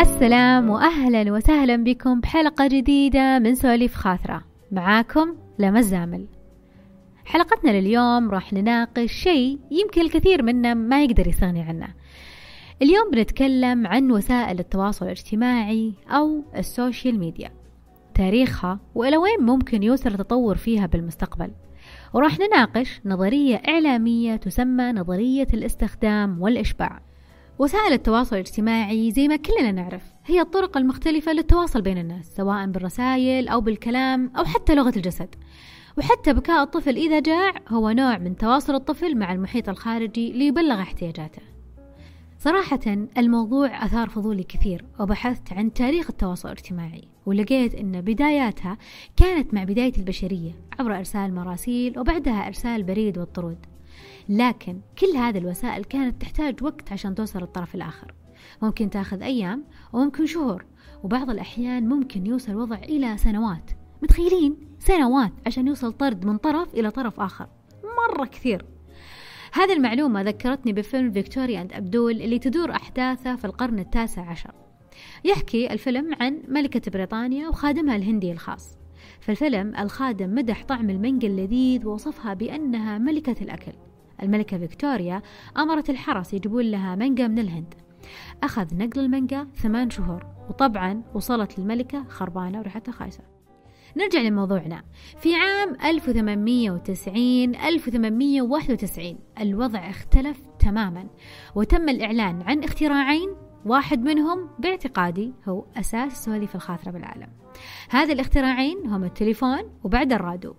السلام واهلا وسهلا بكم بحلقة جديدة من سواليف خاثرة. معاكم لما الزامل حلقتنا لليوم راح نناقش شيء يمكن الكثير منا ما يقدر يستغني عنه. اليوم بنتكلم عن وسائل التواصل الاجتماعي أو ال social media. تاريخها وإلى وين ممكن يوصل التطور فيها بالمستقبل. وراح نناقش نظرية إعلامية تسمى نظرية الاستخدام والإشباع. وسائل التواصل الاجتماعي زي ما كلنا نعرف هي الطرق المختلفة للتواصل بين الناس سواء بالرسائل أو بالكلام أو حتى لغة الجسد. وحتى بكاء الطفل إذا جاع هو نوع من تواصل الطفل مع المحيط الخارجي ليبلغ احتياجاته. صراحة الموضوع أثار فضولي كثير وبحثت عن تاريخ التواصل الاجتماعي ولقيت أن بداياتها كانت مع بداية البشرية عبر إرسال مراسيل وبعدها إرسال بريد والطرود. لكن كل هذه الوسائل كانت تحتاج وقت عشان توصل للطرف الآخر. ممكن تاخذ أيام وممكن شهور وبعض الأحيان ممكن يوصل الوضع إلى سنوات. متخيلين؟ سنوات عشان يوصل طرد من طرف إلى طرف آخر. مرة كثير. هذه المعلومة ذكرتني بفيلم فيكتوريا أند أبدول اللي تدور أحداثه في القرن التاسع عشر. يحكي الفيلم عن ملكة بريطانيا وخادمها الهندي الخاص. في الفيلم الخادم مدح طعم المانجا اللذيذ ووصفها بأنها ملكة الأكل. الملكة فيكتوريا أمرت الحرس يجيبون لها مانجا من الهند. أخذ نقل المانجا ثمان شهور وطبعا وصلت للملكة خربانة وريحتها خايسة. نرجع لموضوعنا. في عام 1890 1891 الوضع اختلف تماما وتم الإعلان عن اختراعين واحد منهم باعتقادي هو أساس السواليف الخاطرة بالعالم. هذه الاختراعين هم التليفون وبعد الراديو.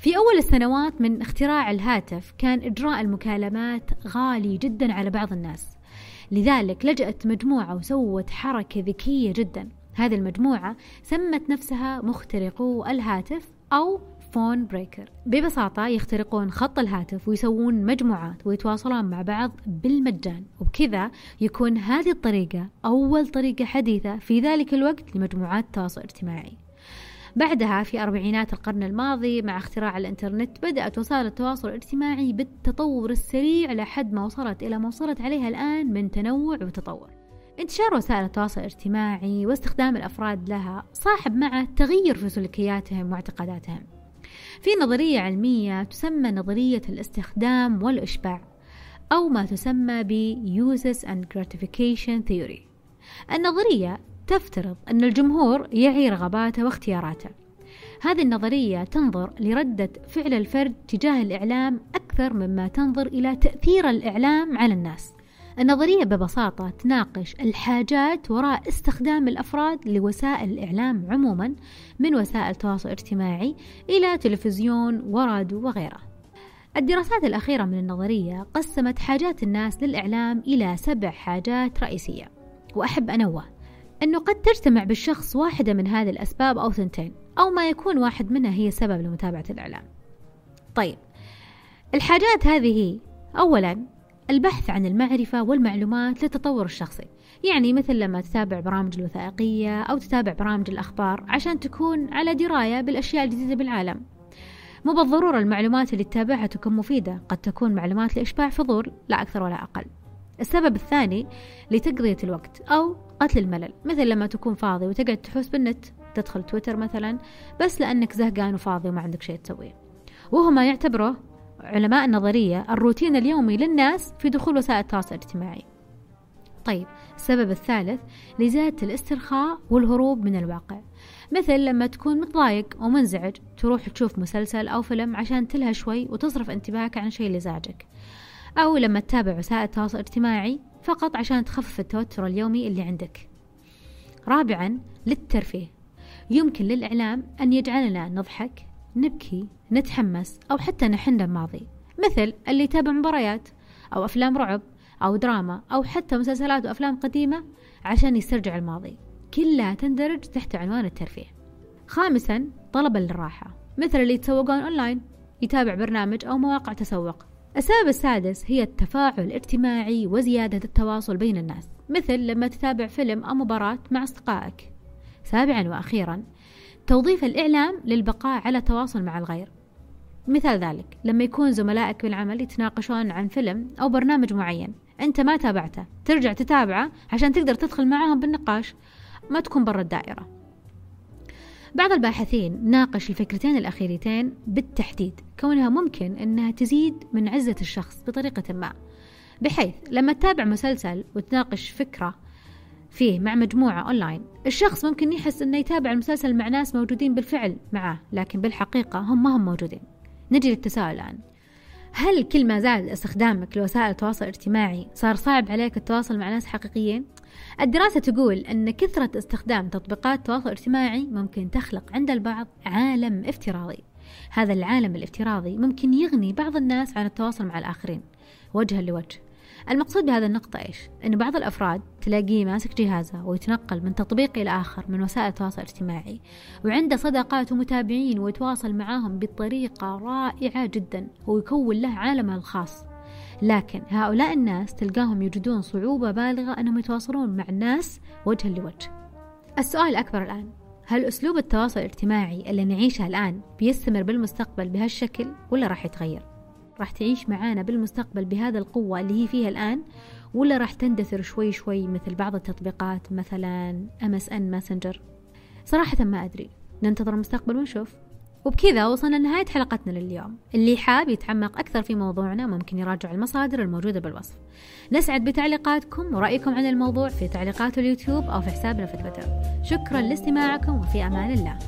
في أول السنوات من اختراع الهاتف كان إجراء المكالمات غالي جدا على بعض الناس. لذلك لجأت مجموعة وسوت حركة ذكية جدا. هذه المجموعة سمت نفسها مخترقو الهاتف أو phone phreaker ببساطة يخترقون خط الهاتف ويسوون مجموعات ويتواصلون مع بعض بالمجان. وبكذا يكون هذه الطريقة أول طريقة حديثة في ذلك الوقت لمجموعات التواصل الاجتماعي. بعدها في أربعينات القرن الماضي مع اختراع الإنترنت بدأت وسائل التواصل الاجتماعي بالتطور السريع لحد ما وصلت إلى ما وصلت عليها الآن من تنوع وتطور. انتشار وسائل التواصل الاجتماعي واستخدام الأفراد لها صاحب معه تغير في سلوكياتهم واعتقاداتهم. في نظرية علمية تسمى نظرية الاستخدام والإشباع أو ما تسمى ب Uses and Gratification Theory. النظرية تفترض أن الجمهور يعي رغباته واختياراته. هذه النظرية تنظر لردة فعل الفرد تجاه الإعلام أكثر مما تنظر إلى تأثير الإعلام على الناس. النظرية ببساطة تناقش الحاجات وراء استخدام الأفراد لوسائل الإعلام عموما من وسائل تواصل اجتماعي إلى تلفزيون وراديو وغيره. الدراسات الأخيرة من النظرية قسمت حاجات الناس للإعلام إلى سبع حاجات رئيسية. وأحب أنوه أنه قد تجتمع بالشخص واحدة من هذه الأسباب أو ثنتين أو ما يكون واحد منها هي سبب لمتابعة الإعلام. طيب الحاجات هذه أولا البحث عن المعرفة والمعلومات للتطور الشخصي. يعني مثل لما تتابع برامج الوثائقية أو تتابع برامج الأخبار عشان تكون على دراية بالأشياء الجديدة بالعالم. مو بالضرورة المعلومات اللي تتابعها تكون مفيدة قد تكون معلومات لإشباع فضول لا أكثر ولا أقل. السبب الثاني لتقضية الوقت أو قتل الملل مثل لما تكون فاضي وتقعد تحوس بالنت تدخل تويتر مثلا بس لأنك زهقان وفاضي وما عندك شيء تسويه. وهو ما يعتبره علماء النظرية الروتين اليومي للناس في دخول وسائل التواصل الاجتماعي. طيب السبب الثالث لزيادة الاسترخاء والهروب من الواقع. مثل لما تكون متضايق ومنزعج تروح تشوف مسلسل أو فيلم عشان تلهى شوي وتصرف انتباهك عن شيء اللي يزعجك أو لما تتابع وسائل التواصل الاجتماعي فقط عشان تخفف التوتر اليومي اللي عندك. رابعا للترفيه. يمكن للإعلام أن يجعلنا نضحك نبكي نتحمس أو حتى نحن للماضي مثل اللي يتابع مباريات أو أفلام رعب أو دراما أو حتى مسلسلات وأفلام قديمة عشان يسترجع الماضي. كلها تندرج تحت عنوان الترفيه. خامسا طلبا للراحة. مثل اللي يتسوقون أونلاين يتابع برنامج أو مواقع تسوق. السبب السادس هي التفاعل الاجتماعي وزيادة التواصل بين الناس مثل لما تتابع فيلم أو مباراة مع أصدقائك. سابعا وأخيرا توظيف الإعلام للبقاء على تواصل مع الغير. مثال ذلك لما يكون زملائك بالعمل يتناقشون عن فيلم أو برنامج معين أنت ما تابعته ترجع تتابعه عشان تقدر تدخل معاهم بالنقاش ما تكون برا الدائرة. بعض الباحثين ناقش الفكرتين الأخيرتين بالتحديد كونها ممكن أنها تزيد من عزة الشخص بطريقة ما بحيث لما تتابع مسلسل وتناقش فكرة فيه مع مجموعة أونلاين الشخص ممكن يحس أنه يتابع المسلسل مع ناس موجودين بالفعل معه لكن بالحقيقة هم ما هم موجودين. نجي للتساؤل الآن. هل كل ما زاد استخدامك لوسائل التواصل الاجتماعي صار صعب عليك التواصل مع ناس حقيقيين؟ الدراسة تقول أن كثرة استخدام تطبيقات التواصل الاجتماعي ممكن تخلق عند البعض عالم افتراضي. هذا العالم الافتراضي ممكن يغني بعض الناس عن التواصل مع الآخرين. وجها لوجه. المقصود بهذا النقطة إيش؟ أن بعض الأفراد تلاقيه ماسك جهازه ويتنقل من تطبيق إلى آخر من وسائل التواصل الاجتماعي وعنده صداقات ومتابعين ويتواصل معاهم بطريقة رائعة جدا ويكون له عالمه الخاص لكن هؤلاء الناس تلقاهم يجدون صعوبة بالغة أنهم يتواصلون مع الناس وجها لوجه السؤال الأكبر الآن هل أسلوب التواصل الاجتماعي اللي نعيشه الآن بيستمر بالمستقبل بهالشكل ولا راح يتغير؟ راح تعيش معانا بالمستقبل بهذا القوة اللي هي فيها الآن ولا راح تندثر شوي شوي مثل بعض التطبيقات مثلا MSN ماسنجر صراحة ما أدري. ننتظر المستقبل ونشوف. وبكذا وصلنا لنهاية حلقتنا لليوم. اللي حاب يتعمق أكثر في موضوعنا ممكن يراجع المصادر الموجودة بالوصف. نسعد بتعليقاتكم ورأيكم عن الموضوع في تعليقات اليوتيوب أو في حسابنا في تويتر. شكرا لاستماعكم وفي أمان الله.